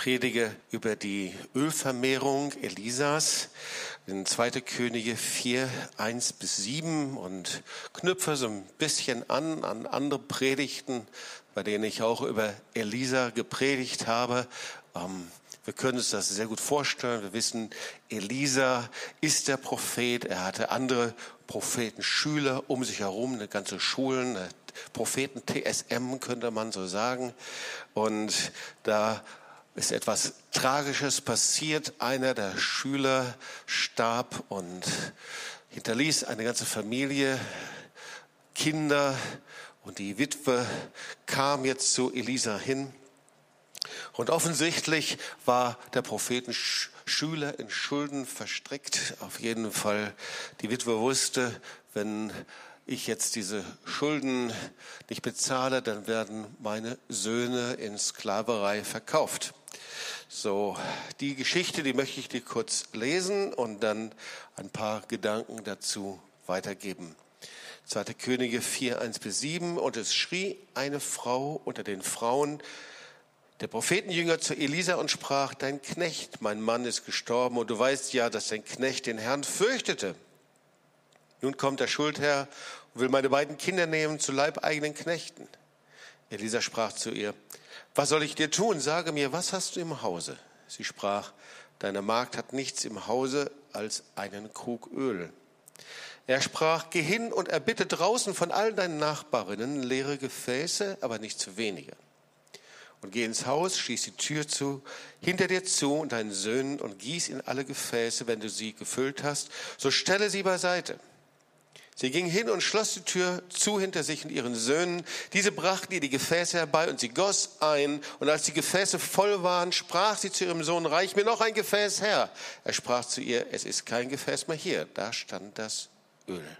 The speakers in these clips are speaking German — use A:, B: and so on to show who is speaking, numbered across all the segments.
A: predige über die Ölvermehrung Elisas in 2. Könige 4, 1 bis 7 und knüpfe so ein bisschen an an andere Predigten, bei denen ich auch über Elisa gepredigt habe. Ähm, wir können uns das sehr gut vorstellen. Wir wissen, Elisa ist der Prophet. Er hatte andere Prophetenschüler um sich herum, eine ganze Schulen, Propheten TSM könnte man so sagen. Und da ist etwas Tragisches passiert. Einer der Schüler starb und hinterließ eine ganze Familie, Kinder und die Witwe kam jetzt zu Elisa hin. Und offensichtlich war der Prophetenschüler in Schulden verstrickt. Auf jeden Fall, die Witwe wusste, wenn ich jetzt diese Schulden nicht bezahle, dann werden meine Söhne in Sklaverei verkauft. So, die Geschichte, die möchte ich dir kurz lesen und dann ein paar Gedanken dazu weitergeben. 2. Könige 4, 1 bis 7. Und es schrie eine Frau unter den Frauen, der Prophetenjünger zu Elisa und sprach, dein Knecht, mein Mann ist gestorben und du weißt ja, dass dein Knecht den Herrn fürchtete. Nun kommt der Schuldherr und will meine beiden Kinder nehmen zu leibeigenen Knechten. Elisa sprach zu ihr, was soll ich dir tun? Sage mir, was hast du im Hause? Sie sprach, deine Magd hat nichts im Hause als einen Krug Öl. Er sprach, geh hin und erbitte draußen von all deinen Nachbarinnen leere Gefäße, aber nicht zu wenige. Und geh ins Haus, schließ die Tür zu, hinter dir zu und deinen Söhnen und gieß in alle Gefäße, wenn du sie gefüllt hast, so stelle sie beiseite. Sie ging hin und schloss die Tür zu hinter sich und ihren Söhnen. Diese brachten ihr die Gefäße herbei und sie goss ein. Und als die Gefäße voll waren, sprach sie zu ihrem Sohn, reich mir noch ein Gefäß her. Er sprach zu ihr, es ist kein Gefäß mehr hier. Da stand das Öl.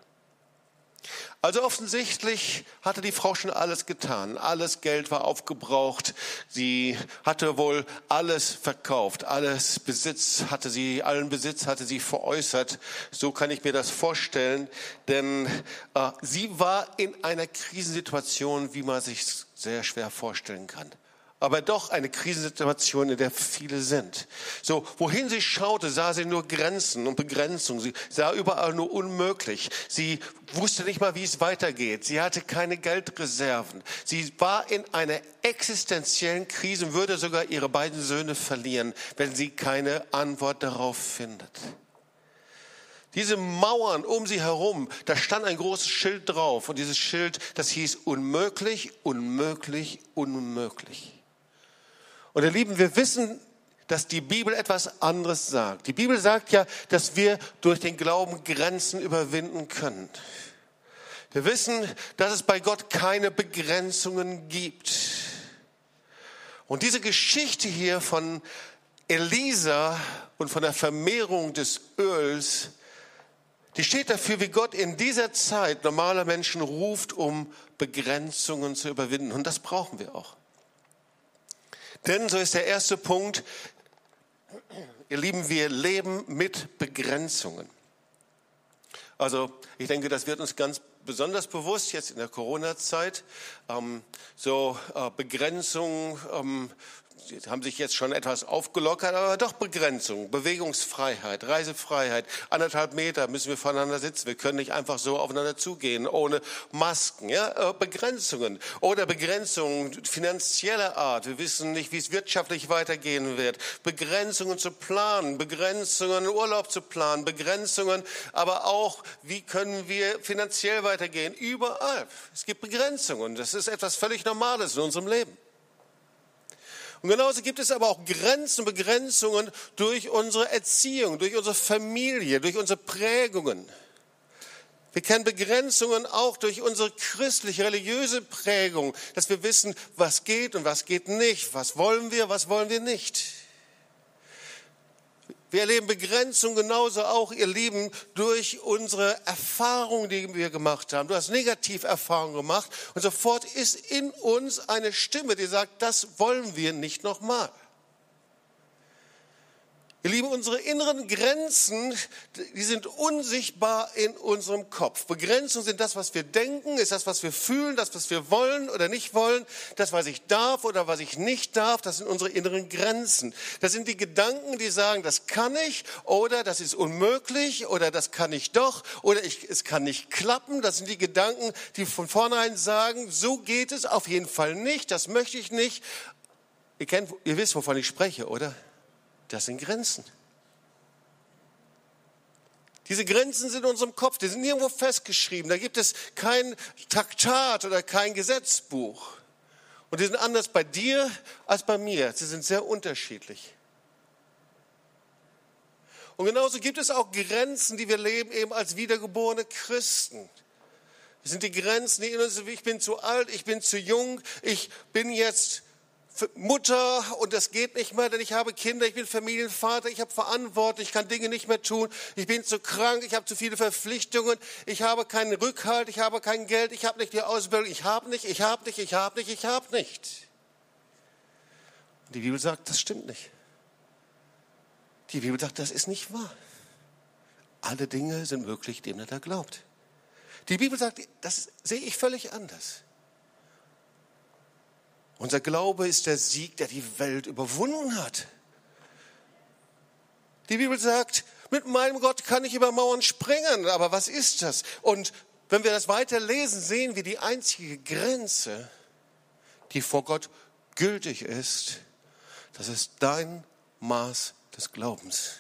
A: Also offensichtlich hatte die Frau schon alles getan. Alles Geld war aufgebraucht. Sie hatte wohl alles verkauft. Alles Besitz hatte sie, allen Besitz hatte sie veräußert. So kann ich mir das vorstellen. Denn äh, sie war in einer Krisensituation, wie man sich sehr schwer vorstellen kann aber doch eine Krisensituation, in der viele sind. So, wohin sie schaute, sah sie nur Grenzen und Begrenzung. Sie sah überall nur unmöglich. Sie wusste nicht mal, wie es weitergeht. Sie hatte keine Geldreserven. Sie war in einer existenziellen Krise und würde sogar ihre beiden Söhne verlieren, wenn sie keine Antwort darauf findet. Diese Mauern um sie herum, da stand ein großes Schild drauf und dieses Schild, das hieß unmöglich, unmöglich, unmöglich. Und ihr Lieben, wir wissen, dass die Bibel etwas anderes sagt. Die Bibel sagt ja, dass wir durch den Glauben Grenzen überwinden können. Wir wissen, dass es bei Gott keine Begrenzungen gibt. Und diese Geschichte hier von Elisa und von der Vermehrung des Öls, die steht dafür, wie Gott in dieser Zeit normale Menschen ruft, um Begrenzungen zu überwinden. Und das brauchen wir auch. Denn, so ist der erste Punkt, ihr Lieben, wir leben mit Begrenzungen. Also ich denke, das wird uns ganz besonders bewusst jetzt in der Corona-Zeit. Ähm, so äh, Begrenzungen ähm, Sie haben sich jetzt schon etwas aufgelockert, aber doch Begrenzung, Bewegungsfreiheit, Reisefreiheit. Anderthalb Meter müssen wir voneinander sitzen. Wir können nicht einfach so aufeinander zugehen, ohne Masken. Ja? Äh, Begrenzungen oder Begrenzungen finanzieller Art. Wir wissen nicht, wie es wirtschaftlich weitergehen wird. Begrenzungen zu planen, Begrenzungen Urlaub zu planen, Begrenzungen, aber auch, wie können wir finanziell weitergehen. Überall. Es gibt Begrenzungen. Das ist etwas völlig Normales in unserem Leben. Und genauso gibt es aber auch Grenzen, Begrenzungen durch unsere Erziehung, durch unsere Familie, durch unsere Prägungen. Wir kennen Begrenzungen auch durch unsere christliche, religiöse Prägung, dass wir wissen, was geht und was geht nicht, was wollen wir, was wollen wir nicht. Wir erleben Begrenzung genauso auch, ihr Lieben, durch unsere Erfahrungen, die wir gemacht haben. Du hast Negativerfahrungen gemacht und sofort ist in uns eine Stimme, die sagt, das wollen wir nicht nochmal. Ihr Lieben, unsere inneren Grenzen, die sind unsichtbar in unserem Kopf. Begrenzungen sind das, was wir denken, ist das, was wir fühlen, das, was wir wollen oder nicht wollen, das, was ich darf oder was ich nicht darf, das sind unsere inneren Grenzen. Das sind die Gedanken, die sagen, das kann ich oder das ist unmöglich oder das kann ich doch oder ich, es kann nicht klappen. Das sind die Gedanken, die von vornherein sagen, so geht es auf jeden Fall nicht, das möchte ich nicht. Ihr, kennt, ihr wisst, wovon ich spreche, oder? Das sind Grenzen. Diese Grenzen sind in unserem Kopf, die sind nirgendwo festgeschrieben. Da gibt es kein Traktat oder kein Gesetzbuch. Und die sind anders bei dir als bei mir. Sie sind sehr unterschiedlich. Und genauso gibt es auch Grenzen, die wir leben eben als wiedergeborene Christen. Das sind die Grenzen, die in uns sind. Ich bin zu alt, ich bin zu jung, ich bin jetzt Mutter und das geht nicht mehr, denn ich habe Kinder, ich bin Familienvater, ich habe Verantwortung, ich kann Dinge nicht mehr tun, ich bin zu krank, ich habe zu viele Verpflichtungen, ich habe keinen Rückhalt, ich habe kein Geld, ich habe nicht die Ausbildung, ich habe nicht, ich habe nicht, ich habe nicht, ich habe nicht. Und die Bibel sagt, das stimmt nicht. Die Bibel sagt, das ist nicht wahr. Alle Dinge sind möglich, dem er da glaubt. Die Bibel sagt, das sehe ich völlig anders. Unser Glaube ist der Sieg, der die Welt überwunden hat. Die Bibel sagt, mit meinem Gott kann ich über Mauern springen, aber was ist das? Und wenn wir das weiter lesen, sehen wir die einzige Grenze, die vor Gott gültig ist. Das ist dein Maß des Glaubens.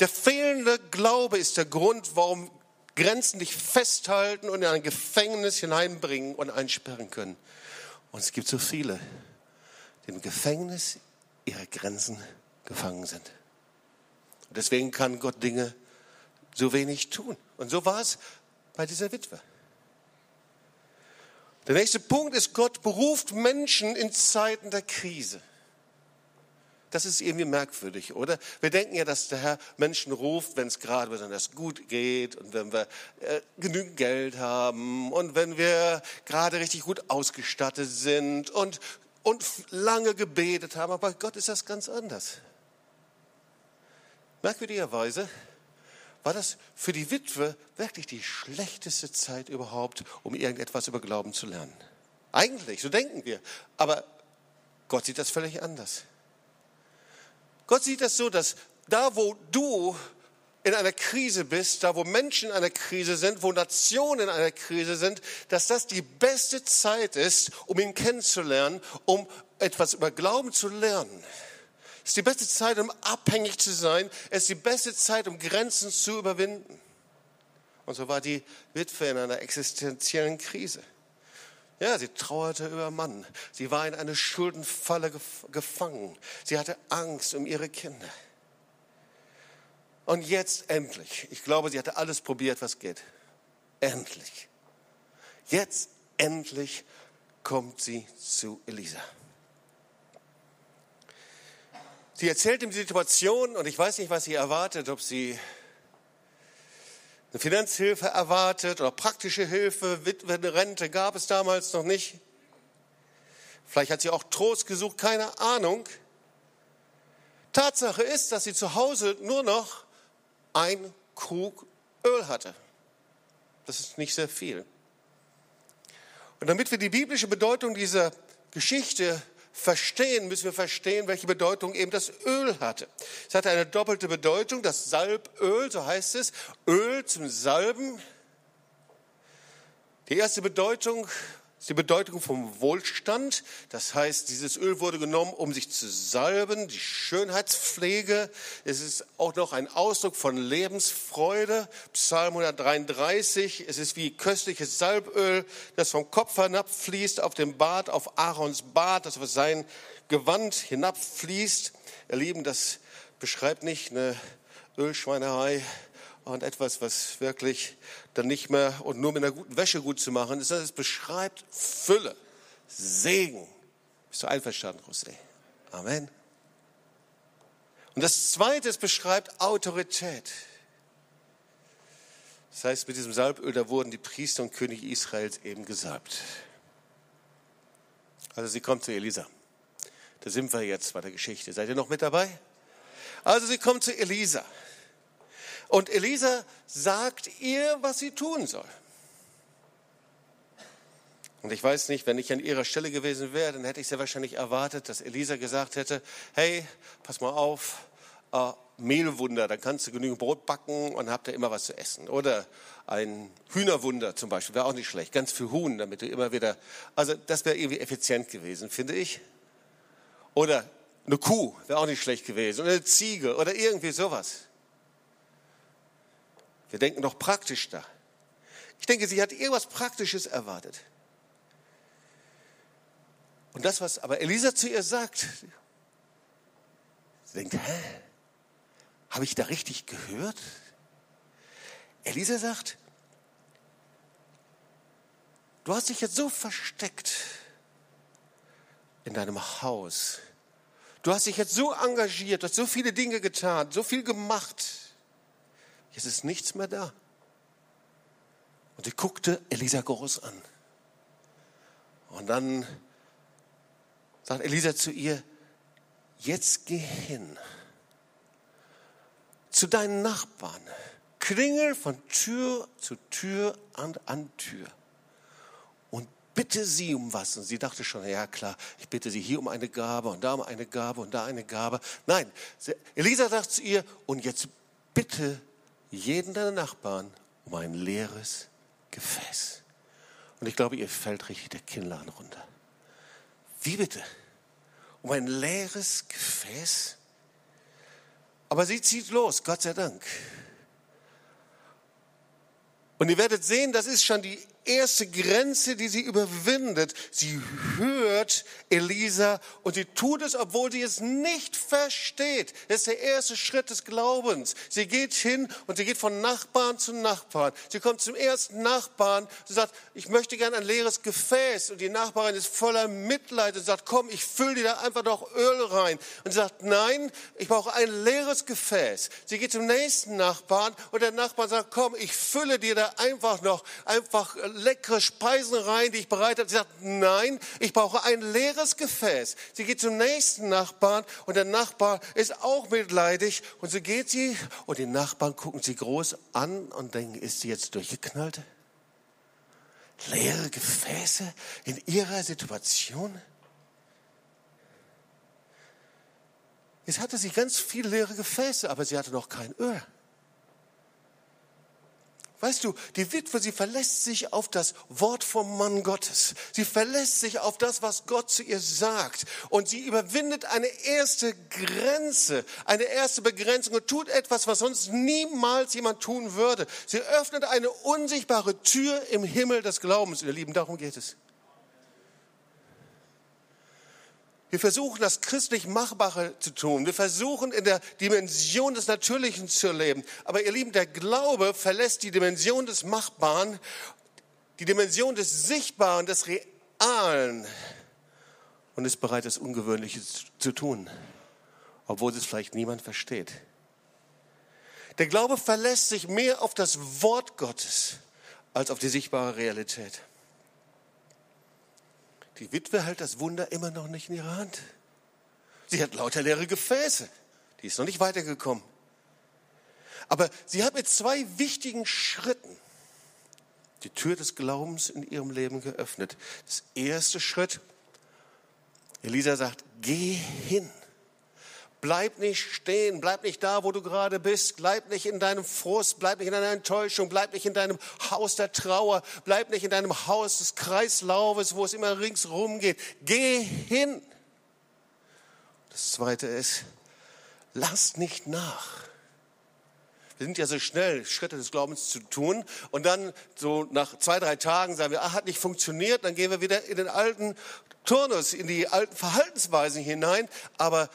A: Der fehlende Glaube ist der Grund, warum Grenzen dich festhalten und in ein Gefängnis hineinbringen und einsperren können. Und es gibt so viele, die im Gefängnis ihrer Grenzen gefangen sind. Und deswegen kann Gott Dinge so wenig tun. Und so war es bei dieser Witwe. Der nächste Punkt ist, Gott beruft Menschen in Zeiten der Krise. Das ist irgendwie merkwürdig, oder? Wir denken ja, dass der Herr Menschen ruft, wenn es gerade besonders gut geht und wenn wir äh, genügend Geld haben und wenn wir gerade richtig gut ausgestattet sind und, und lange gebetet haben. Aber bei Gott ist das ganz anders. Merkwürdigerweise war das für die Witwe wirklich die schlechteste Zeit überhaupt, um irgendetwas über Glauben zu lernen. Eigentlich, so denken wir. Aber Gott sieht das völlig anders. Gott sieht das so, dass da, wo du in einer Krise bist, da wo Menschen in einer Krise sind, wo Nationen in einer Krise sind, dass das die beste Zeit ist, um ihn kennenzulernen, um etwas über Glauben zu lernen. Es ist die beste Zeit, um abhängig zu sein. Es ist die beste Zeit, um Grenzen zu überwinden. Und so war die Witwe in einer existenziellen Krise. Ja, sie trauerte über Mann. Sie war in eine Schuldenfalle gefangen. Sie hatte Angst um ihre Kinder. Und jetzt endlich, ich glaube, sie hatte alles probiert, was geht. Endlich. Jetzt endlich kommt sie zu Elisa. Sie erzählt ihm die Situation und ich weiß nicht, was sie erwartet, ob sie eine Finanzhilfe erwartet oder praktische Hilfe, Witwenrente gab es damals noch nicht. Vielleicht hat sie auch Trost gesucht, keine Ahnung. Tatsache ist, dass sie zu Hause nur noch ein Krug Öl hatte. Das ist nicht sehr viel. Und damit wir die biblische Bedeutung dieser Geschichte verstehen, müssen wir verstehen, welche Bedeutung eben das Öl hatte. Es hatte eine doppelte Bedeutung, das Salböl, so heißt es, Öl zum Salben. Die erste Bedeutung ist die Bedeutung vom Wohlstand. Das heißt, dieses Öl wurde genommen, um sich zu salben, die Schönheitspflege. Es ist auch noch ein Ausdruck von Lebensfreude. Psalm 133. Es ist wie köstliches Salböl, das vom Kopf hinabfließt auf den Bart, auf Aarons Bart, das auf sein Gewand hinabfließt. Ihr Lieben, das beschreibt nicht eine Ölschweinerei, und etwas, was wirklich dann nicht mehr und nur mit einer guten Wäsche gut zu machen ist. Es beschreibt Fülle, Segen. Bist du einverstanden, José? Amen. Und das Zweite, es beschreibt Autorität. Das heißt, mit diesem Salböl, da wurden die Priester und Könige Israels eben gesalbt. Also sie kommt zu Elisa. Da sind wir jetzt bei der Geschichte. Seid ihr noch mit dabei? Also sie kommt zu Elisa. Und Elisa sagt ihr, was sie tun soll. Und ich weiß nicht, wenn ich an ihrer Stelle gewesen wäre, dann hätte ich sehr wahrscheinlich erwartet, dass Elisa gesagt hätte, hey, pass mal auf, äh, Mehlwunder, dann kannst du genügend Brot backen und habt ihr immer was zu essen. Oder ein Hühnerwunder zum Beispiel, wäre auch nicht schlecht, ganz für Huhn, damit du immer wieder, also das wäre irgendwie effizient gewesen, finde ich. Oder eine Kuh wäre auch nicht schlecht gewesen. Oder eine Ziege oder irgendwie sowas. Wir denken doch praktisch da. Ich denke, sie hat irgendwas Praktisches erwartet. Und das, was aber Elisa zu ihr sagt, sie denkt, hä? Habe ich da richtig gehört? Elisa sagt, du hast dich jetzt so versteckt in deinem Haus. Du hast dich jetzt so engagiert, hast so viele Dinge getan, so viel gemacht. Jetzt ist nichts mehr da. Und sie guckte Elisa groß an. Und dann sagt Elisa zu ihr, jetzt geh hin zu deinen Nachbarn, klingel von Tür zu Tür an, an Tür und bitte sie um was. Und sie dachte schon, ja klar, ich bitte sie hier um eine Gabe und da um eine Gabe und da eine Gabe. Nein, Elisa sagt zu ihr, und jetzt bitte jeden deiner Nachbarn um ein leeres Gefäß. Und ich glaube, ihr fällt richtig der Kinnladen runter. Wie bitte? Um ein leeres Gefäß? Aber sie zieht los, Gott sei Dank. Und ihr werdet sehen, das ist schon die erste Grenze, die sie überwindet. Sie hört Elisa und sie tut es, obwohl sie es nicht versteht. Das ist der erste Schritt des Glaubens. Sie geht hin und sie geht von Nachbarn zu Nachbarn. Sie kommt zum ersten Nachbarn und sagt, ich möchte gern ein leeres Gefäß. Und die Nachbarin ist voller Mitleid und sagt, komm, ich fülle dir da einfach noch Öl rein. Und sie sagt, nein, ich brauche ein leeres Gefäß. Sie geht zum nächsten Nachbarn und der Nachbar sagt, komm, ich fülle dir da einfach noch, einfach leckere Speisen rein, die ich bereitet habe. Sie sagt, nein, ich brauche ein leeres Gefäß. Sie geht zum nächsten Nachbarn und der Nachbar ist auch mitleidig und so geht sie und die Nachbarn gucken sie groß an und denken, ist sie jetzt durchgeknallt? Leere Gefäße in ihrer Situation? Jetzt hatte sie ganz viele leere Gefäße, aber sie hatte noch kein Öl. Weißt du, die Witwe, sie verlässt sich auf das Wort vom Mann Gottes. Sie verlässt sich auf das, was Gott zu ihr sagt. Und sie überwindet eine erste Grenze, eine erste Begrenzung und tut etwas, was sonst niemals jemand tun würde. Sie öffnet eine unsichtbare Tür im Himmel des Glaubens. Ihr Lieben, darum geht es. Wir versuchen, das christlich Machbare zu tun. Wir versuchen, in der Dimension des Natürlichen zu leben. Aber ihr Lieben, der Glaube verlässt die Dimension des Machbaren, die Dimension des Sichtbaren, des Realen und ist bereit, das Ungewöhnliche zu tun, obwohl es vielleicht niemand versteht. Der Glaube verlässt sich mehr auf das Wort Gottes als auf die sichtbare Realität. Die Witwe hält das Wunder immer noch nicht in ihrer Hand. Sie hat lauter leere Gefäße. Die ist noch nicht weitergekommen. Aber sie hat mit zwei wichtigen Schritten die Tür des Glaubens in ihrem Leben geöffnet. Das erste Schritt, Elisa sagt, geh hin. Bleib nicht stehen, bleib nicht da, wo du gerade bist, bleib nicht in deinem Frust, bleib nicht in deiner Enttäuschung, bleib nicht in deinem Haus der Trauer, bleib nicht in deinem Haus des Kreislaufes, wo es immer ringsrum geht. Geh hin. Das zweite ist, lass nicht nach. Wir sind ja so schnell, Schritte des Glaubens zu tun. Und dann so nach zwei, drei Tagen sagen wir, ah, hat nicht funktioniert. Dann gehen wir wieder in den alten Turnus, in die alten Verhaltensweisen hinein. Aber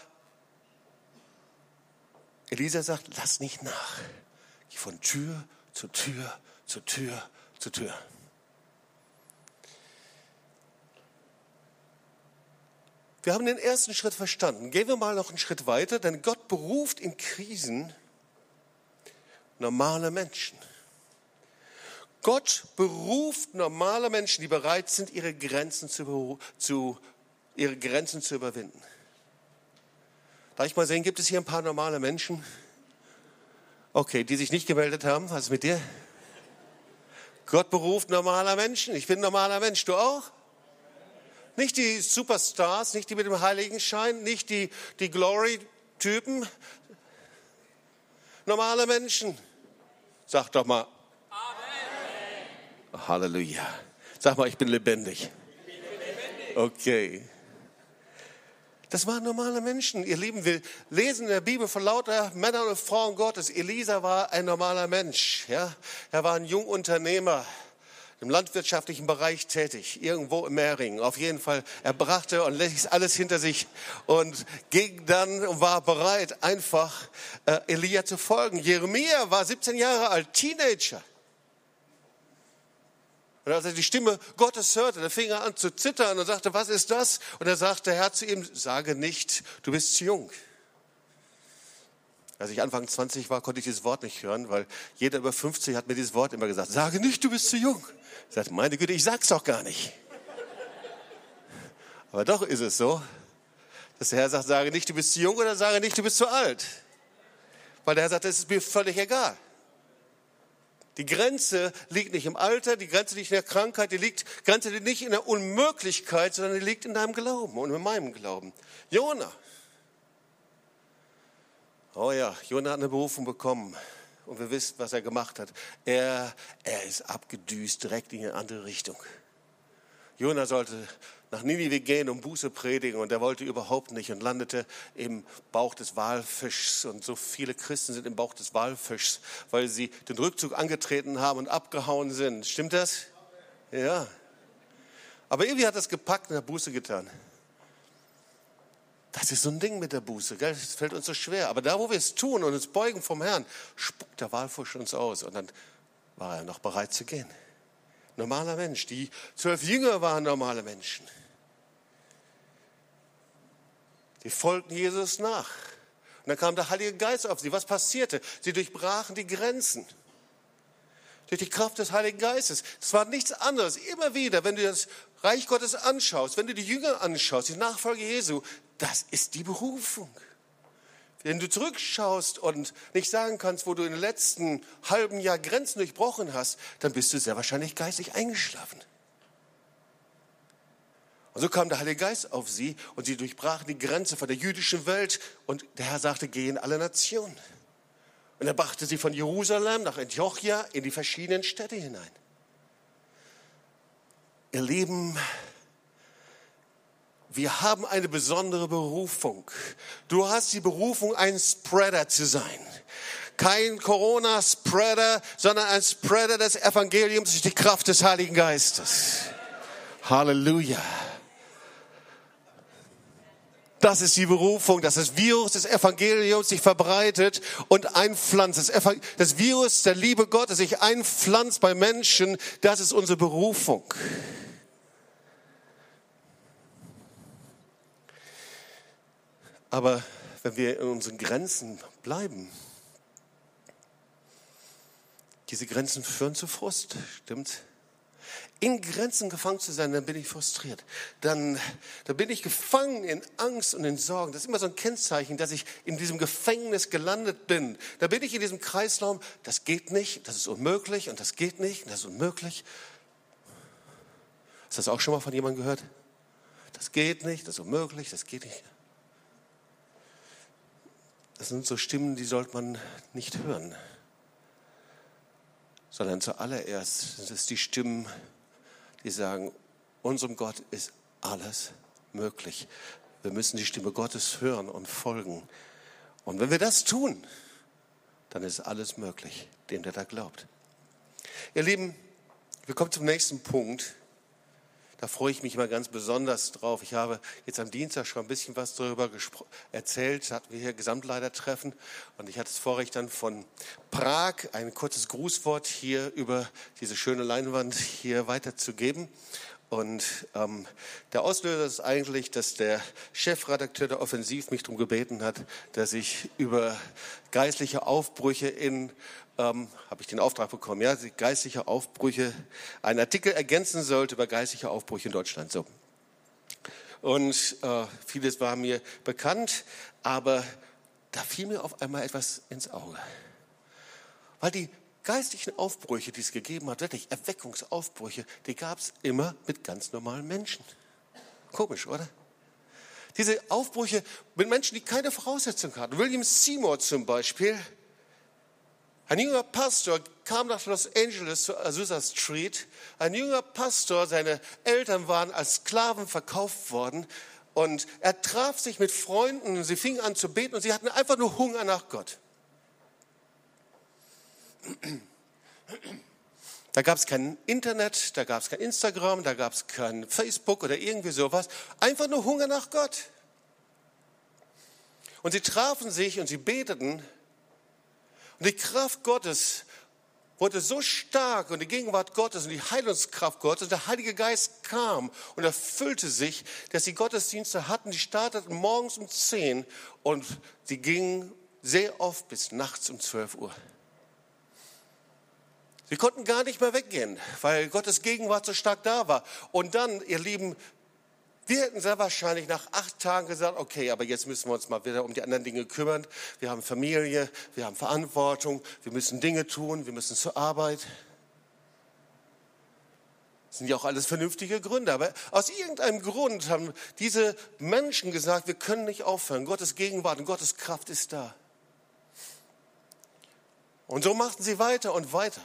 A: Elisa sagt, lass nicht nach. Geh von Tür zu Tür zu Tür zu Tür. Wir haben den ersten Schritt verstanden. Gehen wir mal noch einen Schritt weiter, denn Gott beruft in Krisen normale Menschen. Gott beruft normale Menschen, die bereit sind, ihre Grenzen zu, zu, ihre Grenzen zu überwinden. Darf ich mal sehen, gibt es hier ein paar normale Menschen? Okay, die sich nicht gemeldet haben. Was ist mit dir? Gott beruft normaler Menschen. Ich bin ein normaler Mensch. Du auch? Nicht die Superstars, nicht die mit dem Heiligenschein, nicht die, die Glory-Typen. Normale Menschen. Sag doch mal. Amen. Halleluja. Sag mal, ich bin lebendig. Okay. Das waren normale Menschen, ihr Lieben. Wir lesen in der Bibel von lauter Männern und Frauen Gottes. Elisa war ein normaler Mensch. Ja? Er war ein Jungunternehmer im landwirtschaftlichen Bereich tätig, irgendwo im Mehring. Auf jeden Fall, er brachte und ließ alles hinter sich und ging dann und war bereit, einfach äh, Elia zu folgen. Jeremia war 17 Jahre alt, Teenager. Und als er die Stimme Gottes hörte, da fing er an zu zittern und sagte, was ist das? Und er sagte, Herr zu ihm, sage nicht, du bist zu jung. Als ich Anfang 20 war, konnte ich dieses Wort nicht hören, weil jeder über 50 hat mir dieses Wort immer gesagt, sage nicht, du bist zu jung. Ich sagte, meine Güte, ich sag's doch gar nicht. Aber doch ist es so, dass der Herr sagt, sage nicht, du bist zu jung oder sage nicht, du bist zu alt. Weil der Herr sagt, das ist mir völlig egal. Die Grenze liegt nicht im Alter, die Grenze liegt in der Krankheit, die liegt, Grenze liegt nicht in der Unmöglichkeit, sondern die liegt in deinem Glauben und in meinem Glauben. Jona. Oh ja, Jona hat eine Berufung bekommen und wir wissen, was er gemacht hat. Er, er ist abgedüst direkt in eine andere Richtung. Jona sollte nach Ninive gehen und Buße predigen und er wollte überhaupt nicht und landete im Bauch des Walfischs und so viele Christen sind im Bauch des Walfischs, weil sie den Rückzug angetreten haben und abgehauen sind. Stimmt das? Ja. Aber irgendwie hat das gepackt und hat Buße getan. Das ist so ein Ding mit der Buße, gell? Das fällt uns so schwer. Aber da, wo wir es tun und uns beugen vom Herrn, spuckt der Walfisch uns aus und dann war er noch bereit zu gehen. Normaler Mensch. Die zwölf Jünger waren normale Menschen. Die folgten Jesus nach. Und dann kam der Heilige Geist auf sie. Was passierte? Sie durchbrachen die Grenzen. Durch die Kraft des Heiligen Geistes. Es war nichts anderes. Immer wieder, wenn du das Reich Gottes anschaust, wenn du die Jünger anschaust, die Nachfolge Jesu, das ist die Berufung. Wenn du zurückschaust und nicht sagen kannst, wo du im letzten halben Jahr Grenzen durchbrochen hast, dann bist du sehr wahrscheinlich geistig eingeschlafen. Und so kam der Heilige Geist auf sie und sie durchbrachen die Grenze von der jüdischen Welt und der Herr sagte, geh in alle Nationen. Und er brachte sie von Jerusalem nach Antiochia in die verschiedenen Städte hinein. Ihr Lieben, wir haben eine besondere Berufung. Du hast die Berufung, ein Spreader zu sein. Kein Corona-Spreader, sondern ein Spreader des Evangeliums durch die Kraft des Heiligen Geistes. Halleluja. Das ist die Berufung, dass das Virus des Evangeliums sich verbreitet und einpflanzt. Das, Virus der Liebe Gottes sich einpflanzt bei Menschen, das ist unsere Berufung. Aber wenn wir in unseren Grenzen bleiben, diese Grenzen führen zu Frust, stimmt? in Grenzen gefangen zu sein, dann bin ich frustriert. Dann, dann bin ich gefangen in Angst und in Sorgen. Das ist immer so ein Kennzeichen, dass ich in diesem Gefängnis gelandet bin. Da bin ich in diesem Kreislauf, das geht nicht, das ist unmöglich und das geht nicht und das ist unmöglich. Hast du das auch schon mal von jemandem gehört? Das geht nicht, das ist unmöglich, das geht nicht. Das sind so Stimmen, die sollte man nicht hören, sondern zuallererst sind es die Stimmen, die sagen, unserem Gott ist alles möglich. Wir müssen die Stimme Gottes hören und folgen. Und wenn wir das tun, dann ist alles möglich, dem der da glaubt. Ihr Lieben, wir kommen zum nächsten Punkt. Da freue ich mich mal ganz besonders drauf. Ich habe jetzt am Dienstag schon ein bisschen was darüber erzählt. Hatten wir hier Gesamtleitertreffen und ich hatte das Vorrecht dann von Prag ein kurzes Grußwort hier über diese schöne Leinwand hier weiterzugeben. Und ähm, der Auslöser ist eigentlich, dass der Chefredakteur der Offensiv mich darum gebeten hat, dass ich über geistliche Aufbrüche in ähm, habe ich den Auftrag bekommen, ja, geistliche Aufbrüche, einen Artikel ergänzen sollte über geistliche Aufbrüche in Deutschland. So. und äh, vieles war mir bekannt, aber da fiel mir auf einmal etwas ins Auge. Weil die geistlichen Aufbrüche, die es gegeben hat, wirklich Erweckungsaufbrüche, die gab es immer mit ganz normalen Menschen. Komisch, oder? Diese Aufbrüche mit Menschen, die keine Voraussetzung hatten. William Seymour zum Beispiel, ein junger Pastor kam nach Los Angeles zu Azusa Street. Ein junger Pastor, seine Eltern waren als Sklaven verkauft worden. Und er traf sich mit Freunden und sie fingen an zu beten und sie hatten einfach nur Hunger nach Gott. Da gab es kein Internet, da gab es kein Instagram, da gab es kein Facebook oder irgendwie sowas. Einfach nur Hunger nach Gott. Und sie trafen sich und sie beteten und die Kraft Gottes wurde so stark und die Gegenwart Gottes und die Heilungskraft Gottes und der Heilige Geist kam und erfüllte sich, dass sie Gottesdienste hatten, die starteten morgens um 10 und sie gingen sehr oft bis nachts um 12 Uhr. Sie konnten gar nicht mehr weggehen, weil Gottes Gegenwart so stark da war. Und dann, ihr Lieben, wir hätten sehr wahrscheinlich nach acht Tagen gesagt, okay, aber jetzt müssen wir uns mal wieder um die anderen Dinge kümmern. Wir haben Familie, wir haben Verantwortung, wir müssen Dinge tun, wir müssen zur Arbeit. Das sind ja auch alles vernünftige Gründe. Aber aus irgendeinem Grund haben diese Menschen gesagt, wir können nicht aufhören. Gottes Gegenwart und Gottes Kraft ist da. Und so machten sie weiter und weiter.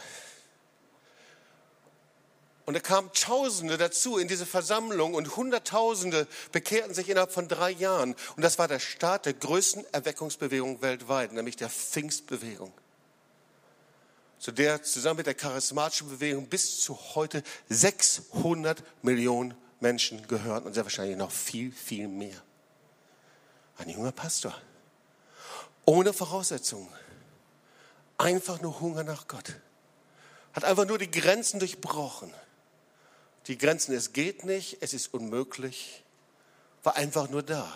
A: Und da kamen Tausende dazu in diese Versammlung und Hunderttausende bekehrten sich innerhalb von drei Jahren. Und das war der Start der größten Erweckungsbewegung weltweit, nämlich der Pfingstbewegung. Zu der zusammen mit der charismatischen Bewegung bis zu heute 600 Millionen Menschen gehören und sehr wahrscheinlich noch viel, viel mehr. Ein junger Pastor. Ohne Voraussetzungen. Einfach nur Hunger nach Gott. Hat einfach nur die Grenzen durchbrochen die Grenzen, es geht nicht, es ist unmöglich, war einfach nur da.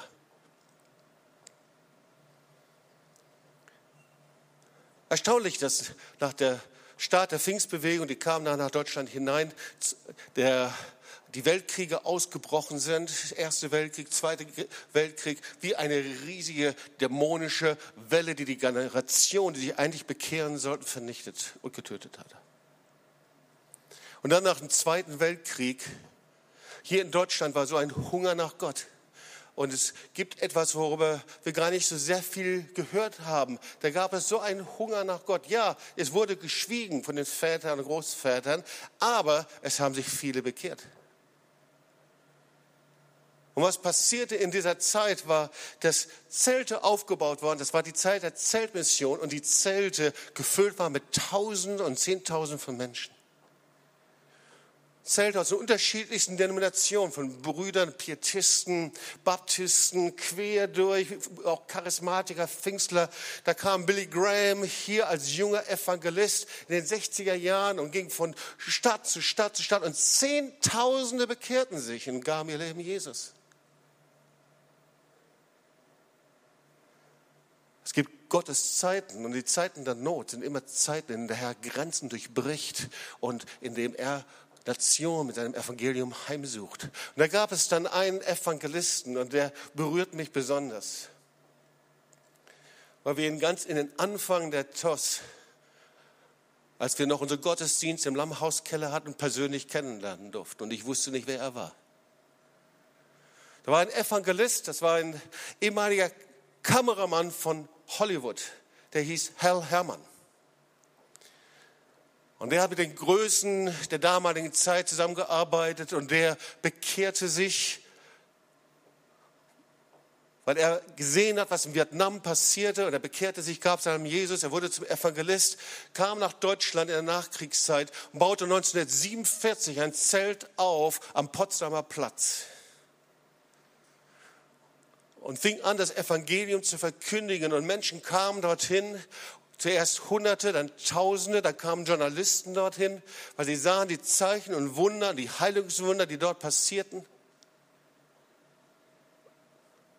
A: Erstaunlich, dass nach der Start der Pfingstbewegung, die kam dann nach Deutschland hinein, der, die Weltkriege ausgebrochen sind, Erste Weltkrieg, Zweite Weltkrieg, wie eine riesige dämonische Welle, die die Generation, die sich eigentlich bekehren sollten, vernichtet und getötet hat. Und dann nach dem Zweiten Weltkrieg, hier in Deutschland war so ein Hunger nach Gott. Und es gibt etwas, worüber wir gar nicht so sehr viel gehört haben. Da gab es so einen Hunger nach Gott. Ja, es wurde geschwiegen von den Vätern und Großvätern, aber es haben sich viele bekehrt. Und was passierte in dieser Zeit war, dass Zelte aufgebaut worden. Das war die Zeit der Zeltmission und die Zelte gefüllt waren mit Tausenden und Zehntausenden von Menschen. Zelte aus den unterschiedlichsten Denominationen, von Brüdern, Pietisten, Baptisten, quer durch, auch Charismatiker, Pfingstler. Da kam Billy Graham hier als junger Evangelist in den 60er Jahren und ging von Stadt zu Stadt zu Stadt und Zehntausende bekehrten sich und gaben ihr Leben Jesus. Es gibt Gottes Zeiten und die Zeiten der Not sind immer Zeiten, in denen der Herr Grenzen durchbricht und in dem er Nation mit seinem Evangelium heimsucht. Und da gab es dann einen Evangelisten und der berührt mich besonders, weil wir ihn ganz in den Anfang der TOS, als wir noch unseren Gottesdienst im Lammhauskeller hatten, persönlich kennenlernen durften. Und ich wusste nicht, wer er war. Da war ein Evangelist, das war ein ehemaliger Kameramann von Hollywood, der hieß Hal Hermann. Und der hat mit den Größen der damaligen Zeit zusammengearbeitet und der bekehrte sich, weil er gesehen hat, was in Vietnam passierte und er bekehrte sich, gab seinem Jesus, er wurde zum Evangelist, kam nach Deutschland in der Nachkriegszeit und baute 1947 ein Zelt auf am Potsdamer Platz und fing an, das Evangelium zu verkündigen. Und Menschen kamen dorthin Zuerst Hunderte, dann Tausende, dann kamen Journalisten dorthin, weil sie sahen die Zeichen und Wunder, die Heilungswunder, die dort passierten.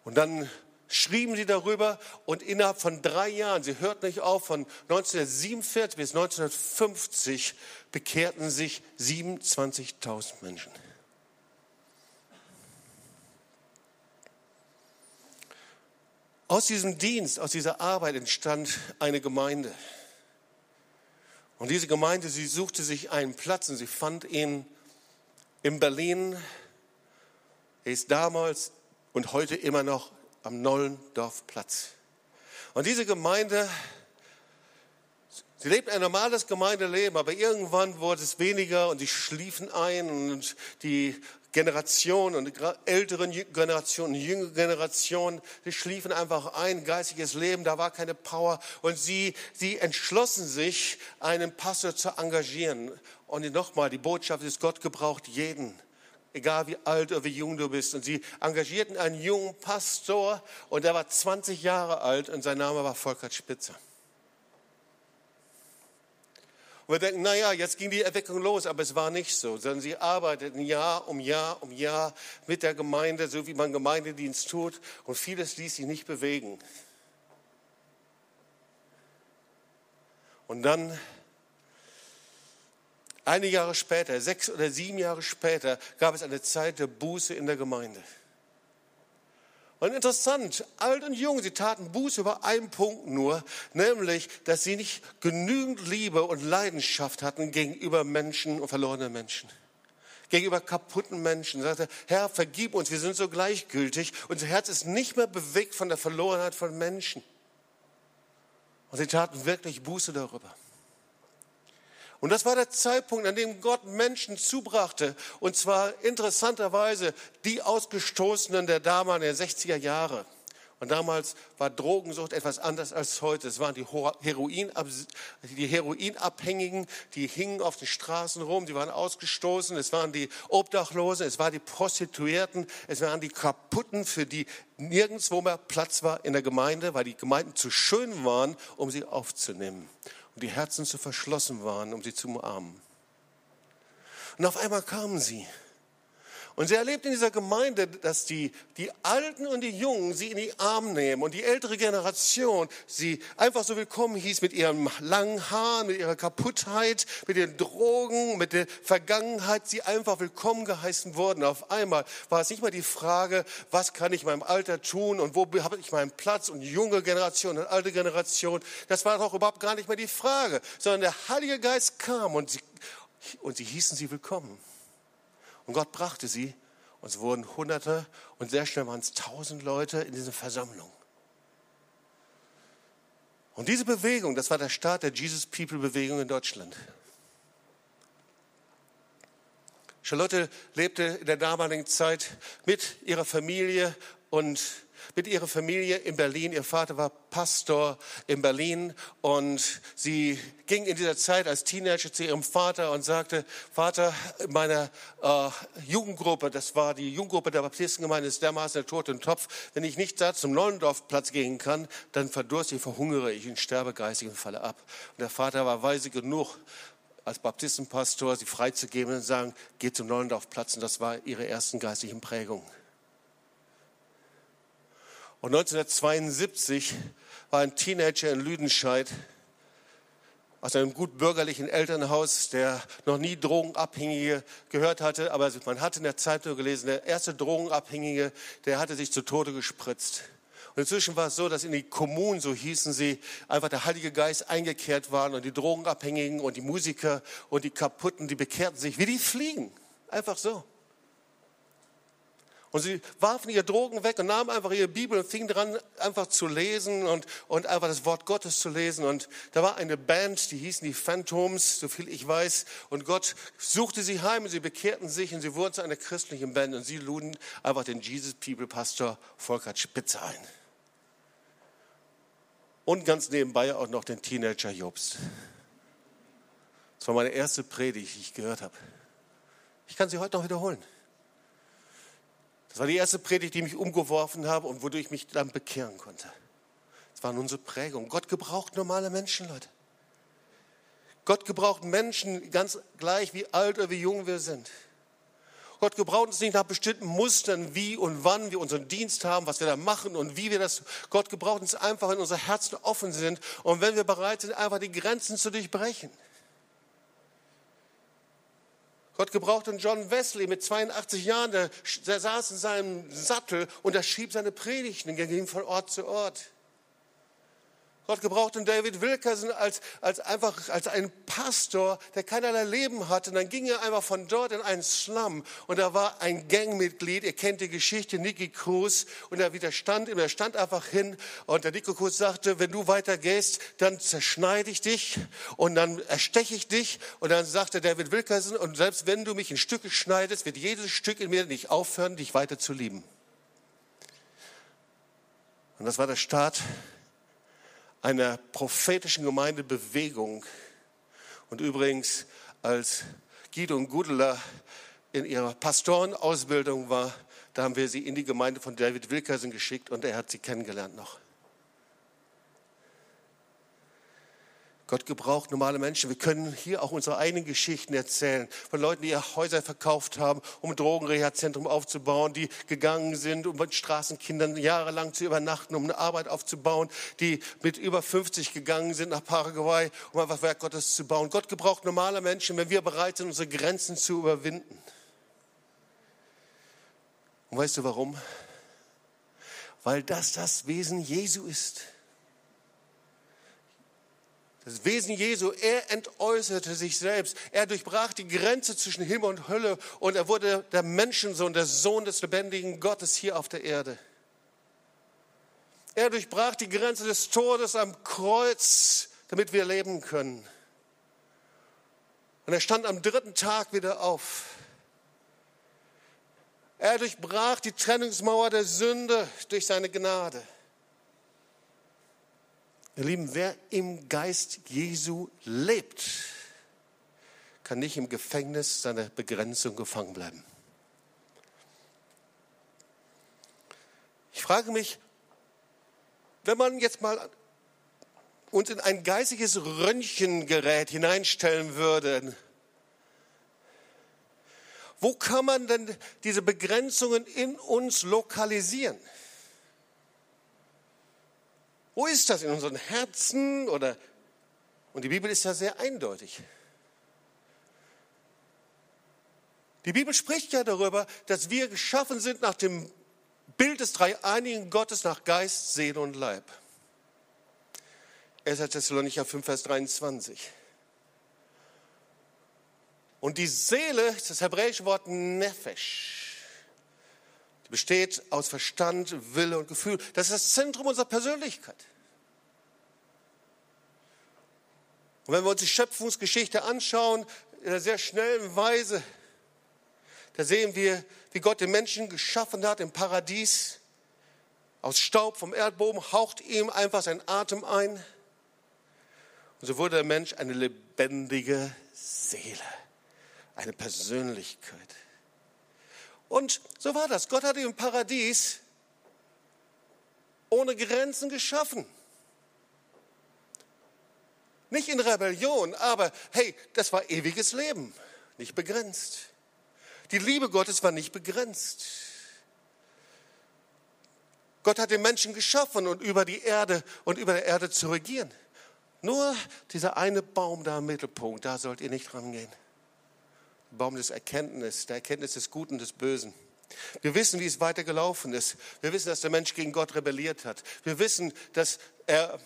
A: Und dann schrieben sie darüber und innerhalb von drei Jahren, sie hörten nicht auf, von 1947 bis 1950 bekehrten sich 27.000 Menschen. Aus diesem Dienst, aus dieser Arbeit entstand eine Gemeinde. Und diese Gemeinde, sie suchte sich einen Platz und sie fand ihn in Berlin. Er ist damals und heute immer noch am Nollendorfplatz. Und diese Gemeinde, sie lebt ein normales Gemeindeleben, aber irgendwann wurde es weniger und sie schliefen ein und die Generation und älteren Generationen, jüngere Generationen, die schliefen einfach ein, geistiges Leben, da war keine Power und sie, sie entschlossen sich, einen Pastor zu engagieren. Und nochmal, die Botschaft ist, Gott gebraucht jeden egal wie alt oder wie jung du bist. Und sie engagierten einen jungen Pastor und der war 20 Jahre alt und sein Name war Volker Spitzer. Wir denken, naja, jetzt ging die Erweckung los, aber es war nicht so, sondern sie arbeiteten Jahr um Jahr um Jahr mit der Gemeinde, so wie man Gemeindedienst tut und vieles ließ sich nicht bewegen. Und dann Einige Jahre später, sechs oder sieben Jahre später, gab es eine Zeit der Buße in der Gemeinde. Und interessant, alt und jung, sie taten Buße über einen Punkt nur, nämlich, dass sie nicht genügend Liebe und Leidenschaft hatten gegenüber Menschen und verlorenen Menschen. Gegenüber kaputten Menschen. Sie sagte, Herr, vergib uns, wir sind so gleichgültig. Unser Herz ist nicht mehr bewegt von der Verlorenheit von Menschen. Und sie taten wirklich Buße darüber. Und das war der Zeitpunkt, an dem Gott Menschen zubrachte. Und zwar interessanterweise die Ausgestoßenen der damaligen 60er Jahre. Und damals war Drogensucht etwas anders als heute. Es waren die, Heroin, die Heroinabhängigen, die hingen auf den Straßen rum, die waren ausgestoßen. Es waren die Obdachlosen, es waren die Prostituierten, es waren die Kaputten, für die nirgendwo mehr Platz war in der Gemeinde, weil die Gemeinden zu schön waren, um sie aufzunehmen die Herzen zu verschlossen waren, um sie zu umarmen. Und auf einmal kamen sie und sie erlebt in dieser Gemeinde, dass die, die Alten und die Jungen sie in die Arme nehmen und die ältere Generation sie einfach so willkommen hieß mit ihrem langen Haaren, mit ihrer Kaputtheit, mit den Drogen, mit der Vergangenheit, sie einfach willkommen geheißen wurden. Auf einmal war es nicht mal die Frage, was kann ich in meinem Alter tun und wo habe ich meinen Platz und junge Generation und alte Generation. Das war doch überhaupt gar nicht mehr die Frage, sondern der Heilige Geist kam und sie, und sie hießen sie willkommen. Und Gott brachte sie und es wurden Hunderte und sehr schnell waren es tausend Leute in dieser Versammlung. Und diese Bewegung, das war der Start der Jesus People Bewegung in Deutschland. Charlotte lebte in der damaligen Zeit mit ihrer Familie und mit ihrer Familie in Berlin. Ihr Vater war Pastor in Berlin und sie ging in dieser Zeit als Teenager zu ihrem Vater und sagte, Vater, meine äh, Jugendgruppe, das war die Jugendgruppe der Baptistengemeinde, ist dermaßen der Tod im Topf. Wenn ich nicht da zum Neulendorfplatz gehen kann, dann verdurste ich, verhungere ich und sterbe geistig und falle ab. Und der Vater war weise genug, als Baptistenpastor sie freizugeben und sagen, geht zum Neulendorfplatz. Und das war ihre ersten geistlichen Prägungen. Und 1972 war ein Teenager in Lüdenscheid aus einem gut bürgerlichen Elternhaus, der noch nie Drogenabhängige gehört hatte, aber man hatte in der Zeitung gelesen, der erste Drogenabhängige, der hatte sich zu Tode gespritzt. Und inzwischen war es so, dass in die Kommunen, so hießen sie, einfach der Heilige Geist eingekehrt waren und die Drogenabhängigen und die Musiker und die Kaputten, die bekehrten sich wie die Fliegen. Einfach so. Und sie warfen ihre Drogen weg und nahmen einfach ihre Bibel und fingen dran, einfach zu lesen und, und einfach das Wort Gottes zu lesen. Und da war eine Band, die hießen die Phantoms, so viel ich weiß. Und Gott suchte sie heim und sie bekehrten sich und sie wurden zu einer christlichen Band. Und sie luden einfach den Jesus People Pastor Volker Spitze ein. Und ganz nebenbei auch noch den Teenager Jobst. Das war meine erste Predigt, die ich gehört habe. Ich kann sie heute noch wiederholen. Das war die erste Predigt, die mich umgeworfen habe und wodurch ich mich dann bekehren konnte. Das war unsere Prägung. Gott gebraucht normale Menschen, Leute. Gott gebraucht Menschen ganz gleich, wie alt oder wie jung wir sind. Gott gebraucht uns nicht nach bestimmten Mustern, wie und wann wir unseren Dienst haben, was wir da machen und wie wir das. Gott gebraucht uns einfach, wenn unsere Herzen offen sind und wenn wir bereit sind, einfach die Grenzen zu durchbrechen. Gott gebrauchte John Wesley mit 82 Jahren, der, der saß in seinem Sattel und er schrieb seine Predigten, ging von Ort zu Ort. Gott gebrauchte David Wilkerson als, als einfach als einen Pastor, der keinerlei Leben hatte. Und dann ging er einfach von dort in einen Slum und da war ein Gangmitglied, ihr kennt die Geschichte, Nicky Cruz, und er widerstand ihm, er stand einfach hin und der Nicky Cruz sagte, wenn du weitergehst, dann zerschneide ich dich und dann ersteche ich dich. Und dann sagte David Wilkerson, und selbst wenn du mich in Stücke schneidest, wird jedes Stück in mir nicht aufhören, dich weiter zu lieben. Und das war der Start einer prophetischen Gemeindebewegung. Und übrigens, als Guido und Gudeler in ihrer Pastorenausbildung war, da haben wir sie in die Gemeinde von David Wilkerson geschickt und er hat sie kennengelernt noch. Gott gebraucht normale Menschen. Wir können hier auch unsere eigenen Geschichten erzählen von Leuten, die ihre Häuser verkauft haben, um ein Drogenreha-Zentrum aufzubauen, die gegangen sind, um mit Straßenkindern jahrelang zu übernachten, um eine Arbeit aufzubauen, die mit über 50 gegangen sind nach Paraguay, um einfach Werk Gottes zu bauen. Gott gebraucht normale Menschen, wenn wir bereit sind, unsere Grenzen zu überwinden. Und weißt du warum? Weil das das Wesen Jesu ist. Das Wesen Jesu, er entäußerte sich selbst. Er durchbrach die Grenze zwischen Himmel und Hölle und er wurde der Menschensohn, der Sohn des lebendigen Gottes hier auf der Erde. Er durchbrach die Grenze des Todes am Kreuz, damit wir leben können. Und er stand am dritten Tag wieder auf. Er durchbrach die Trennungsmauer der Sünde durch seine Gnade. Ihr Lieben, wer im Geist Jesu lebt, kann nicht im Gefängnis seiner Begrenzung gefangen bleiben. Ich frage mich, wenn man jetzt mal uns in ein geistiges Röntgengerät hineinstellen würde, wo kann man denn diese Begrenzungen in uns lokalisieren? Wo ist das? In unseren Herzen oder? Und die Bibel ist ja sehr eindeutig. Die Bibel spricht ja darüber, dass wir geschaffen sind nach dem Bild des dreieinigen Gottes, nach Geist, Seele und Leib. 1. Thessalonicher 5, Vers 23. Und die Seele, das hebräische Wort Nefesh, besteht aus Verstand, Wille und Gefühl. Das ist das Zentrum unserer Persönlichkeit. Und wenn wir uns die Schöpfungsgeschichte anschauen, in einer sehr schnellen Weise, da sehen wir, wie Gott den Menschen geschaffen hat im Paradies. Aus Staub vom Erdboden haucht ihm einfach sein Atem ein. Und so wurde der Mensch eine lebendige Seele, eine Persönlichkeit. Und so war das. Gott hat im Paradies ohne Grenzen geschaffen. Nicht in Rebellion, aber hey, das war ewiges Leben, nicht begrenzt. Die Liebe Gottes war nicht begrenzt. Gott hat den Menschen geschaffen und über die Erde und über der Erde zu regieren. Nur dieser eine Baum da im Mittelpunkt, da sollt ihr nicht rangehen. Baum des Erkenntnisses, der Erkenntnis des Guten und des Bösen. Wir wissen, wie es weitergelaufen ist. Wir wissen, dass der Mensch gegen Gott rebelliert hat. Wir wissen, dass er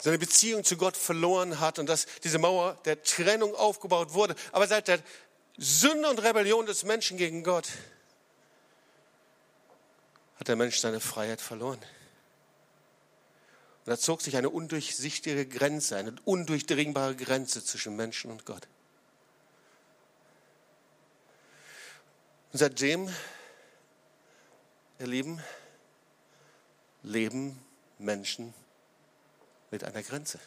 A: seine Beziehung zu Gott verloren hat und dass diese Mauer der Trennung aufgebaut wurde. Aber seit der Sünde und Rebellion des Menschen gegen Gott hat der Mensch seine Freiheit verloren. Und da zog sich eine undurchsichtige Grenze, eine undurchdringbare Grenze zwischen Menschen und Gott. Und seitdem, ihr Lieben, leben Menschen mit einer Grenze.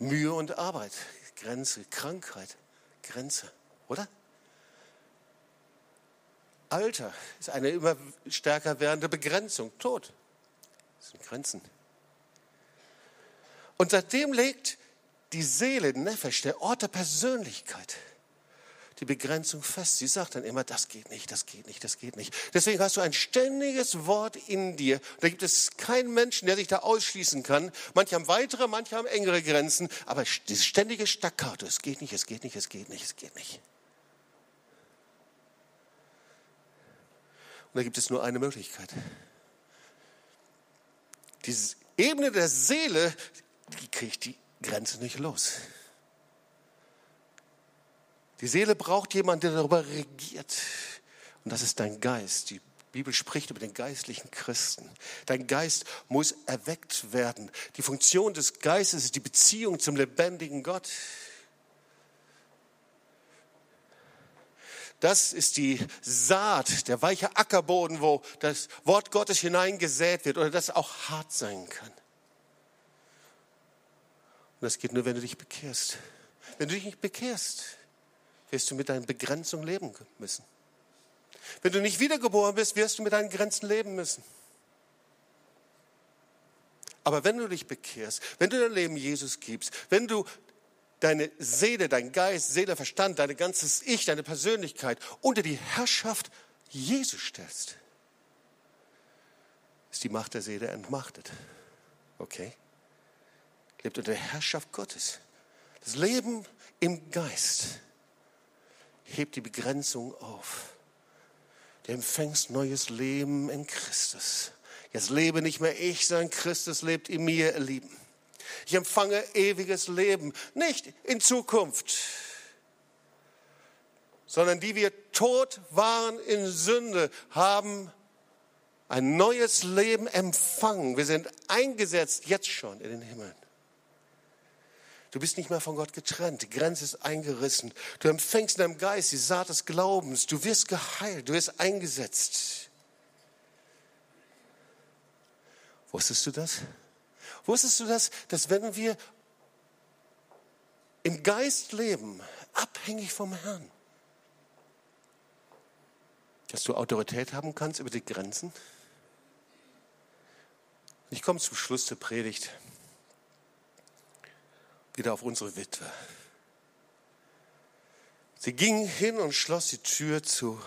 A: Mühe und Arbeit, Grenze, Krankheit, Grenze, oder? Alter ist eine immer stärker werdende Begrenzung, Tod. Das sind Grenzen. Und seitdem legt die Seele, Nefesh, der Ort der Persönlichkeit, die Begrenzung fest. Sie sagt dann immer, das geht nicht, das geht nicht, das geht nicht. Deswegen hast du ein ständiges Wort in dir. Da gibt es keinen Menschen, der sich da ausschließen kann. Manche haben weitere, manche haben engere Grenzen. Aber dieses ständige Staccato, es geht nicht, es geht nicht, es geht nicht, es geht nicht. Und da gibt es nur eine Möglichkeit. Diese Ebene der Seele, die kriegt die Grenze nicht los. Die Seele braucht jemanden, der darüber regiert. Und das ist dein Geist. Die Bibel spricht über den geistlichen Christen. Dein Geist muss erweckt werden. Die Funktion des Geistes ist die Beziehung zum lebendigen Gott. Das ist die Saat, der weiche Ackerboden, wo das Wort Gottes hineingesät wird oder das auch hart sein kann. Und das geht nur, wenn du dich bekehrst. Wenn du dich nicht bekehrst, wirst du mit deinen Begrenzungen leben müssen. Wenn du nicht wiedergeboren bist, wirst du mit deinen Grenzen leben müssen. Aber wenn du dich bekehrst, wenn du dein Leben Jesus gibst, wenn du deine Seele, dein Geist, Seele, Verstand, dein ganzes Ich, deine Persönlichkeit unter die Herrschaft Jesus stellst, ist die Macht der Seele entmachtet. Okay? Lebt unter der Herrschaft Gottes. Das Leben im Geist hebt die Begrenzung auf. Du empfängst neues Leben in Christus. Jetzt lebe nicht mehr ich, sondern Christus lebt in mir, ihr Lieben. Ich empfange ewiges Leben, nicht in Zukunft, sondern die wir tot waren in Sünde, haben ein neues Leben empfangen. Wir sind eingesetzt jetzt schon in den Himmel. Du bist nicht mehr von Gott getrennt. Die Grenze ist eingerissen. Du empfängst in deinem Geist die Saat des Glaubens. Du wirst geheilt. Du wirst eingesetzt. Wusstest du das? Wusstest du das, dass wenn wir im Geist leben, abhängig vom Herrn, dass du Autorität haben kannst über die Grenzen? Ich komme zum Schluss der Predigt wieder auf unsere Witwe. Sie ging hin und schloss die Tür zu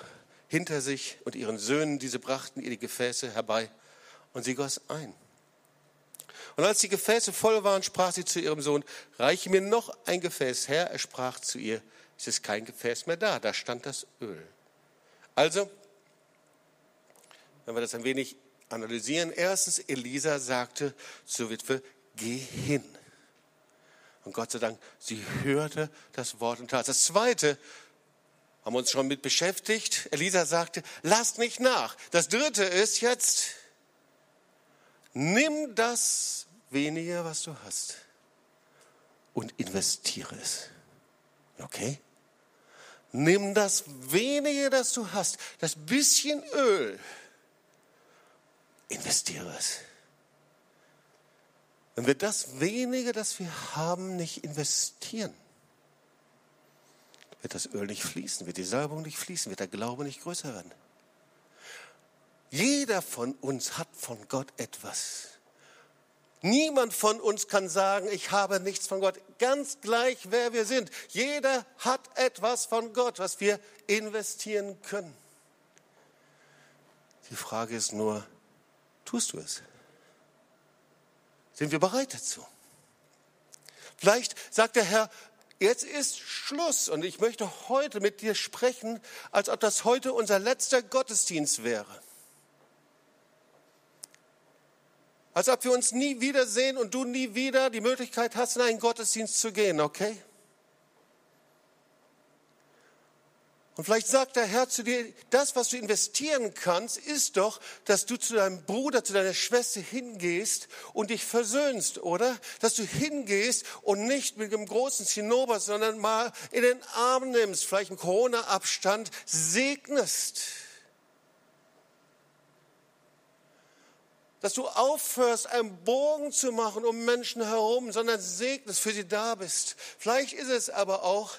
A: hinter sich und ihren Söhnen, diese brachten ihr die Gefäße herbei und sie goss ein. Und als die Gefäße voll waren, sprach sie zu ihrem Sohn, reiche mir noch ein Gefäß her. Er sprach zu ihr, es ist kein Gefäß mehr da, da stand das Öl. Also, wenn wir das ein wenig analysieren, erstens, Elisa sagte zur Witwe, geh hin. Und Gott sei Dank, sie hörte das Wort und tat. Das Zweite, haben wir uns schon mit beschäftigt. Elisa sagte, lasst nicht nach. Das Dritte ist jetzt, nimm das wenige, was du hast und investiere es. Okay? Nimm das wenige, das du hast, das bisschen Öl, investiere es. Wenn wir das wenige, das wir haben, nicht investieren, wird das Öl nicht fließen, wird die Salbung nicht fließen, wird der Glaube nicht größer werden. Jeder von uns hat von Gott etwas. Niemand von uns kann sagen, ich habe nichts von Gott. Ganz gleich, wer wir sind. Jeder hat etwas von Gott, was wir investieren können. Die Frage ist nur, tust du es? Sind wir bereit dazu? Vielleicht sagt der Herr, jetzt ist Schluss und ich möchte heute mit dir sprechen, als ob das heute unser letzter Gottesdienst wäre. Als ob wir uns nie wiedersehen und du nie wieder die Möglichkeit hast, in einen Gottesdienst zu gehen, okay? Und vielleicht sagt der Herr zu dir, das, was du investieren kannst, ist doch, dass du zu deinem Bruder, zu deiner Schwester hingehst und dich versöhnst, oder? Dass du hingehst und nicht mit dem großen Zinnober, sondern mal in den Arm nimmst, vielleicht im Corona-Abstand, segnest. Dass du aufhörst, einen Bogen zu machen um Menschen herum, sondern segnest, für sie da bist. Vielleicht ist es aber auch,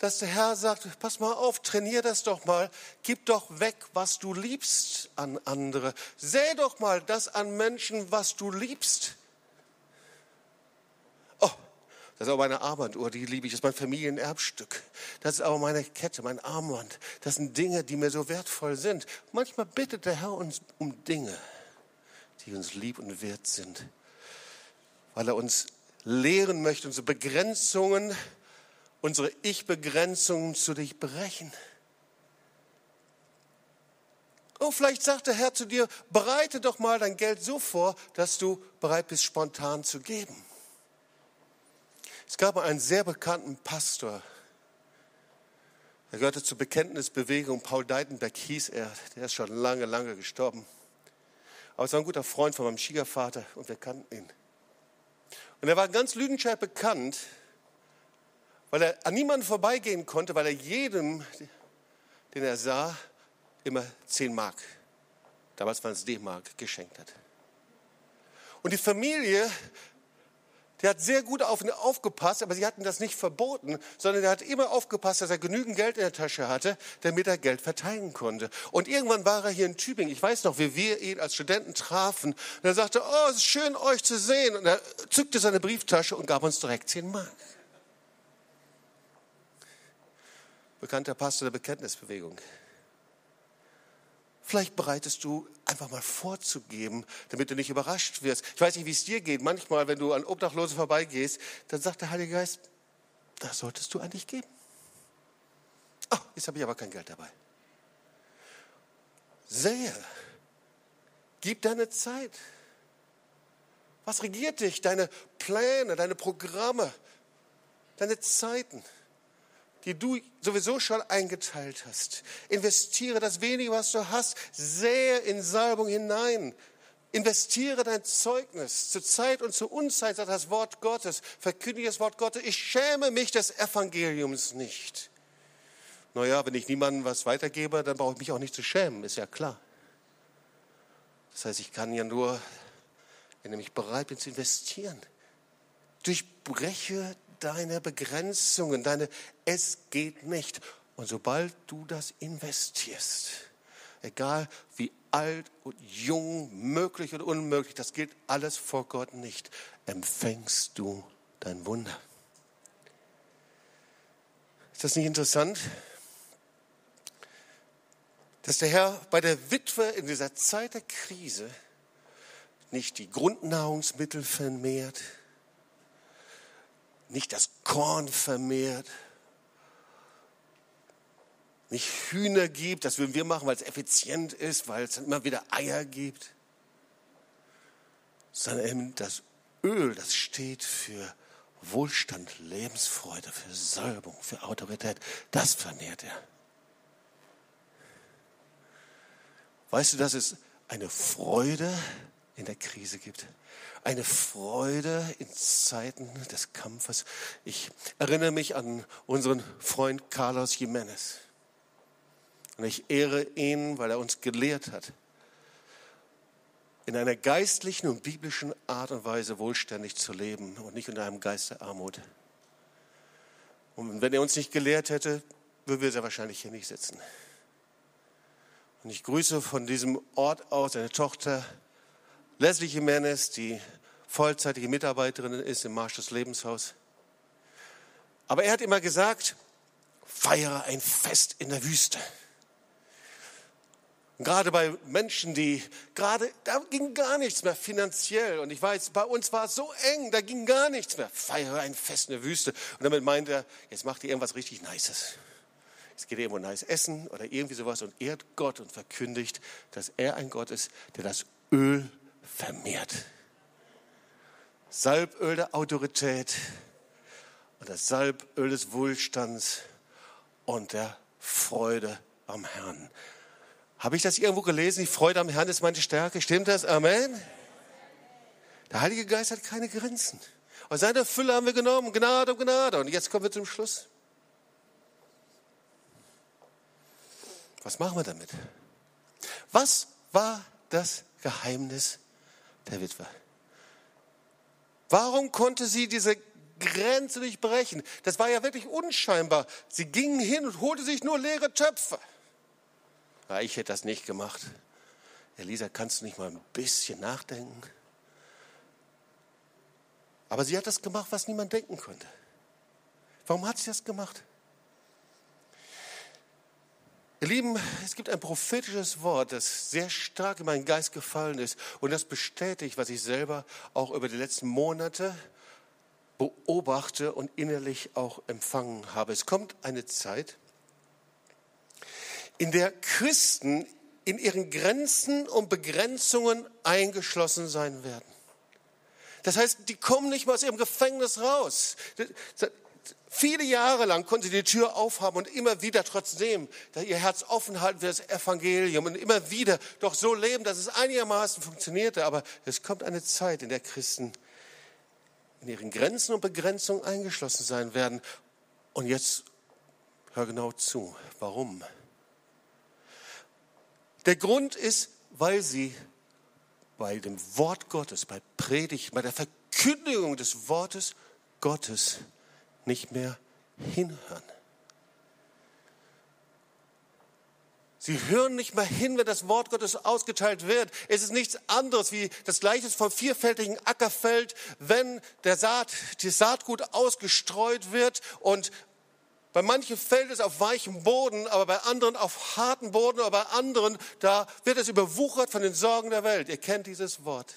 A: dass der Herr sagt, pass mal auf, trainier das doch mal, gib doch weg, was du liebst an andere. Säh doch mal das an Menschen, was du liebst. Oh, Das ist auch meine Armbanduhr, die liebe ich. Das ist mein Familienerbstück. Das ist auch meine Kette, mein Armband. Das sind Dinge, die mir so wertvoll sind. Manchmal bittet der Herr uns um Dinge, die uns lieb und wert sind, weil er uns lehren möchte, unsere Begrenzungen, unsere Ich-Begrenzungen zu dich brechen. Oh, vielleicht sagt der Herr zu dir, bereite doch mal dein Geld so vor, dass du bereit bist, spontan zu geben. Es gab einen sehr bekannten Pastor, er gehörte zur Bekenntnisbewegung, Paul Deitenberg hieß er, der ist schon lange, lange gestorben. Aber es war ein guter Freund von meinem Schwiegervater und wir kannten ihn. Und er war ganz Lüdenscheid bekannt, weil er an niemanden vorbeigehen konnte, weil er jedem, den er sah, immer 10 Mark, damals waren es D-Mark, geschenkt hat. Und die Familie, die hat sehr gut auf ihn aufgepasst, aber sie hatten das nicht verboten, sondern er hat immer aufgepasst, dass er genügend Geld in der Tasche hatte, damit er Geld verteilen konnte. Und irgendwann war er hier in Tübingen. Ich weiß noch, wie wir ihn als Studenten trafen. Und er sagte, oh, es ist schön, euch zu sehen. Und er zückte seine Brieftasche und gab uns direkt 10 Mark. Bekannter Pastor der Bekenntnisbewegung. Vielleicht bereitest du einfach mal vorzugeben, damit du nicht überrascht wirst. Ich weiß nicht, wie es dir geht. Manchmal, wenn du an Obdachlosen vorbeigehst, dann sagt der Heilige Geist, das solltest du eigentlich geben. Oh, jetzt habe ich aber kein Geld dabei. Sehe, gib deine Zeit. Was regiert dich? Deine Pläne, deine Programme, deine Zeiten die du sowieso schon eingeteilt hast. Investiere das wenige, was du hast, sehr in Salbung hinein. Investiere dein Zeugnis zur Zeit und zur Unzeit, sagt das Wort Gottes. Verkündige das Wort Gottes. Ich schäme mich des Evangeliums nicht. Naja, wenn ich niemandem was weitergebe, dann brauche ich mich auch nicht zu schämen, ist ja klar. Das heißt, ich kann ja nur, wenn ich bereit bin zu investieren, durchbreche deine Begrenzungen, deine Es geht nicht. Und sobald du das investierst, egal wie alt und jung, möglich oder unmöglich, das gilt alles vor Gott nicht, empfängst du dein Wunder. Ist das nicht interessant? Dass der Herr bei der Witwe in dieser Zeit der Krise nicht die Grundnahrungsmittel vermehrt, nicht das Korn vermehrt, nicht Hühner gibt, das würden wir machen, weil es effizient ist, weil es immer wieder Eier gibt, sondern eben das Öl, das steht für Wohlstand, Lebensfreude, für Salbung, für Autorität, das vermehrt er. Weißt du, dass es eine Freude in der Krise gibt? Eine Freude in Zeiten des Kampfes. Ich erinnere mich an unseren Freund Carlos Jimenez. Und ich ehre ihn, weil er uns gelehrt hat, in einer geistlichen und biblischen Art und Weise wohlständig zu leben und nicht in einem Geist der Armut. Und wenn er uns nicht gelehrt hätte, würden wir sehr wahrscheinlich hier nicht sitzen. Und ich grüße von diesem Ort aus seine Tochter Leslie Jimenez, die vollzeitige Mitarbeiterin ist im Marsch des Lebenshaus. Aber er hat immer gesagt, feiere ein Fest in der Wüste. Gerade bei Menschen, die gerade, da ging gar nichts mehr finanziell. Und ich weiß, bei uns war es so eng, da ging gar nichts mehr. Feiere ein Fest in der Wüste. Und damit meint er, jetzt macht ihr irgendwas richtig Nices. Jetzt geht ihr irgendwo nice essen oder irgendwie sowas und ehrt Gott und verkündigt, dass er ein Gott ist, der das Öl vermehrt. Salböl der Autorität und das Salböl des Wohlstands und der Freude am Herrn. Habe ich das irgendwo gelesen? Die Freude am Herrn ist meine Stärke. Stimmt das? Amen. Der Heilige Geist hat keine Grenzen. Und seine Fülle haben wir genommen. Gnade um Gnade. Und jetzt kommen wir zum Schluss. Was machen wir damit? Was war das Geheimnis der Witwe. Warum konnte sie diese Grenze nicht brechen? Das war ja wirklich unscheinbar. Sie ging hin und holte sich nur leere Töpfe. Ja, ich hätte das nicht gemacht. Elisa, kannst du nicht mal ein bisschen nachdenken? Aber sie hat das gemacht, was niemand denken konnte. Warum hat sie das gemacht? Ihr Lieben, es gibt ein prophetisches Wort, das sehr stark in meinen Geist gefallen ist und das bestätigt, was ich selber auch über die letzten Monate beobachte und innerlich auch empfangen habe. Es kommt eine Zeit, in der Christen in ihren Grenzen und Begrenzungen eingeschlossen sein werden. Das heißt, die kommen nicht mal aus ihrem Gefängnis raus. Viele Jahre lang konnten sie die Tür aufhaben und immer wieder trotzdem ihr Herz offen halten für das Evangelium und immer wieder doch so leben, dass es einigermaßen funktionierte. Aber es kommt eine Zeit, in der Christen in ihren Grenzen und Begrenzungen eingeschlossen sein werden. Und jetzt hör genau zu. Warum? Der Grund ist, weil sie bei dem Wort Gottes, bei Predigt, bei der Verkündigung des Wortes Gottes nicht mehr hinhören. Sie hören nicht mehr hin, wenn das Wort Gottes ausgeteilt wird. Es ist nichts anderes wie das Gleiche vom vierfältigen Ackerfeld, wenn der Saat, die Saatgut ausgestreut wird und bei manchen fällt es auf weichem Boden, aber bei anderen auf harten Boden, aber bei anderen, da wird es überwuchert von den Sorgen der Welt. Ihr kennt dieses Wort.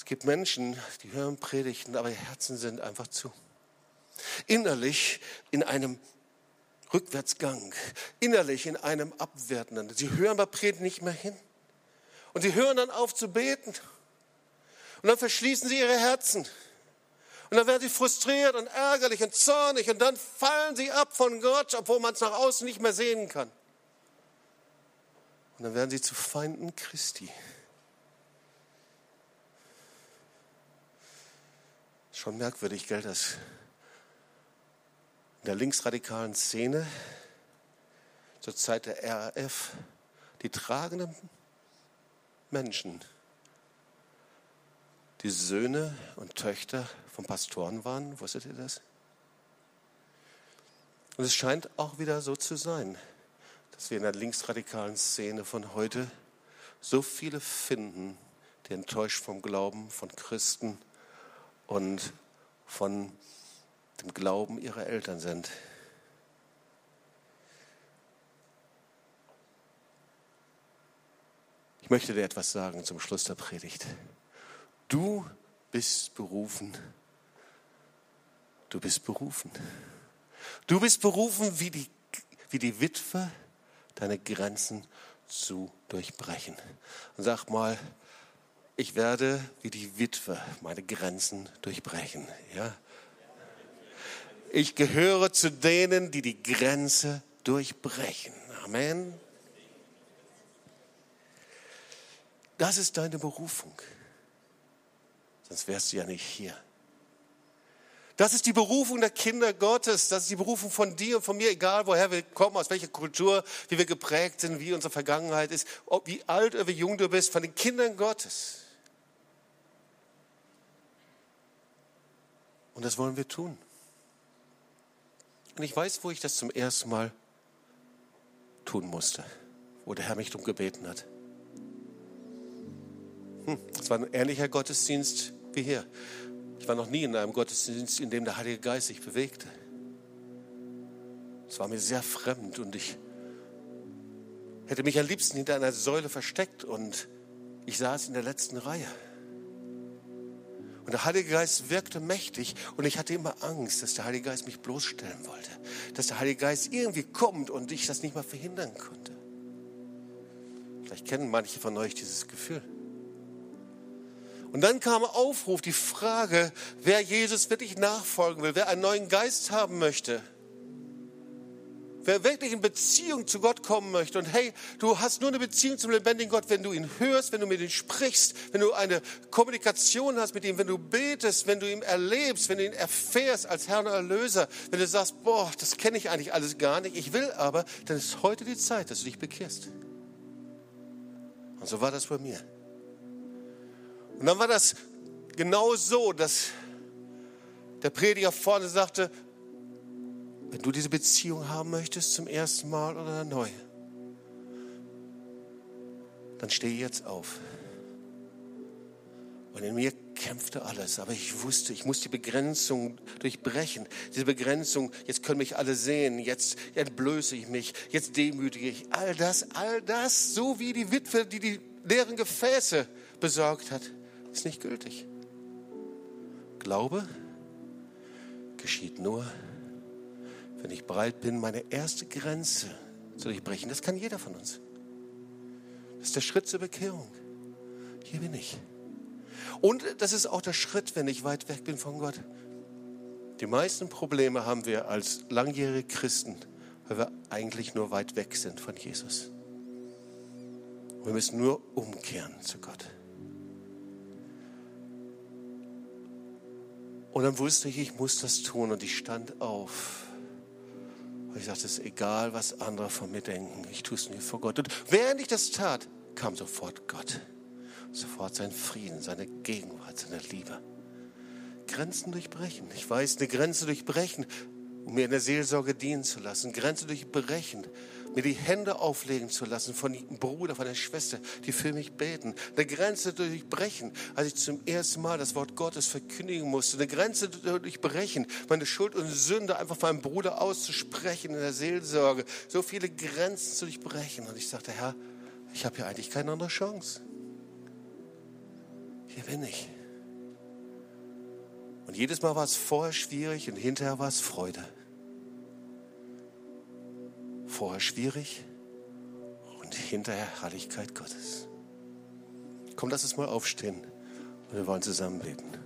A: Es gibt Menschen, die hören Predigten, aber ihr Herzen sind einfach zu. Innerlich in einem Rückwärtsgang, innerlich in einem Abwertenden. Sie hören bei Predigten nicht mehr hin. Und sie hören dann auf zu beten. Und dann verschließen sie ihre Herzen. Und dann werden sie frustriert und ärgerlich und zornig und dann fallen sie ab von Gott, obwohl man es nach außen nicht mehr sehen kann. Und dann werden sie zu Feinden Christi. Schon merkwürdig, gell, dass in der linksradikalen Szene zur Zeit der RAF die tragenden Menschen, die Söhne und Töchter von Pastoren waren. Wusstet ihr das? Und es scheint auch wieder so zu sein, dass wir in der linksradikalen Szene von heute so viele finden, die enttäuscht vom Glauben von Christen und von dem Glauben ihrer Eltern sind. Ich möchte dir etwas sagen zum Schluss der Predigt. Du bist berufen. Du bist berufen. Du bist berufen, wie die, wie die Witwe deine Grenzen zu durchbrechen. Und sag mal, ich werde wie die Witwe meine Grenzen durchbrechen. Ja? Ich gehöre zu denen, die die Grenze durchbrechen. Amen. Das ist deine Berufung. Sonst wärst du ja nicht hier. Das ist die Berufung der Kinder Gottes. Das ist die Berufung von dir und von mir, egal woher wir kommen, aus welcher Kultur, wie wir geprägt sind, wie unsere Vergangenheit ist, ob wie alt oder wie jung du bist, von den Kindern Gottes. Und das wollen wir tun. Und ich weiß, wo ich das zum ersten Mal tun musste, wo der Herr mich darum gebeten hat. Hm, es war ein ähnlicher Gottesdienst wie hier. Ich war noch nie in einem Gottesdienst, in dem der Heilige Geist sich bewegte. Es war mir sehr fremd und ich hätte mich am liebsten hinter einer Säule versteckt und ich saß in der letzten Reihe. Und der Heilige Geist wirkte mächtig und ich hatte immer Angst, dass der Heilige Geist mich bloßstellen wollte. Dass der Heilige Geist irgendwie kommt und ich das nicht mal verhindern konnte. Vielleicht kennen manche von euch dieses Gefühl. Und dann kam Aufruf, die Frage, wer Jesus wirklich nachfolgen will, wer einen neuen Geist haben möchte Wer wirklich in Beziehung zu Gott kommen möchte und hey, du hast nur eine Beziehung zum lebendigen Gott, wenn du ihn hörst, wenn du mit ihm sprichst, wenn du eine Kommunikation hast mit ihm, wenn du betest, wenn du ihn erlebst, wenn du ihn erfährst als Herr und Erlöser, wenn du sagst, boah, das kenne ich eigentlich alles gar nicht, ich will aber, dann ist heute die Zeit, dass du dich bekehrst. Und so war das bei mir. Und dann war das genau so, dass der Prediger vorne sagte, wenn du diese Beziehung haben möchtest zum ersten Mal oder neu, dann steh jetzt auf. Und in mir kämpfte alles, aber ich wusste, ich muss die Begrenzung durchbrechen. Diese Begrenzung, jetzt können mich alle sehen, jetzt entblöße ich mich, jetzt demütige ich. All das, all das, so wie die Witwe, die die leeren Gefäße besorgt hat, ist nicht gültig. Glaube geschieht nur, wenn ich bereit bin, meine erste Grenze zu durchbrechen. Das kann jeder von uns. Das ist der Schritt zur Bekehrung. Hier bin ich. Und das ist auch der Schritt, wenn ich weit weg bin von Gott. Die meisten Probleme haben wir als langjährige Christen, weil wir eigentlich nur weit weg sind von Jesus. Wir müssen nur umkehren zu Gott. Und dann wusste ich, ich muss das tun und ich stand auf. Und ich sagte, es ist egal, was andere von mir denken, ich tue es mir vor Gott. Und während ich das tat, kam sofort Gott. Sofort sein Frieden, seine Gegenwart, seine Liebe. Grenzen durchbrechen. Ich weiß, eine Grenze durchbrechen, um mir in der Seelsorge dienen zu lassen. Grenze durchbrechen, mir die Hände auflegen zu lassen von dem Bruder, von der Schwester, die für mich beten. Eine Grenze durchbrechen, als ich zum ersten Mal das Wort Gottes verkündigen musste. Eine Grenze durchbrechen, meine Schuld und Sünde einfach meinem Bruder auszusprechen in der Seelsorge. So viele Grenzen zu durchbrechen. Und ich sagte, Herr, ich habe hier eigentlich keine andere Chance. Hier bin ich. Und jedes Mal war es vorher schwierig und hinterher war es Freude. Vorher schwierig und hinterher Herrlichkeit Gottes. Komm, lass uns mal aufstehen und wir wollen zusammen beten.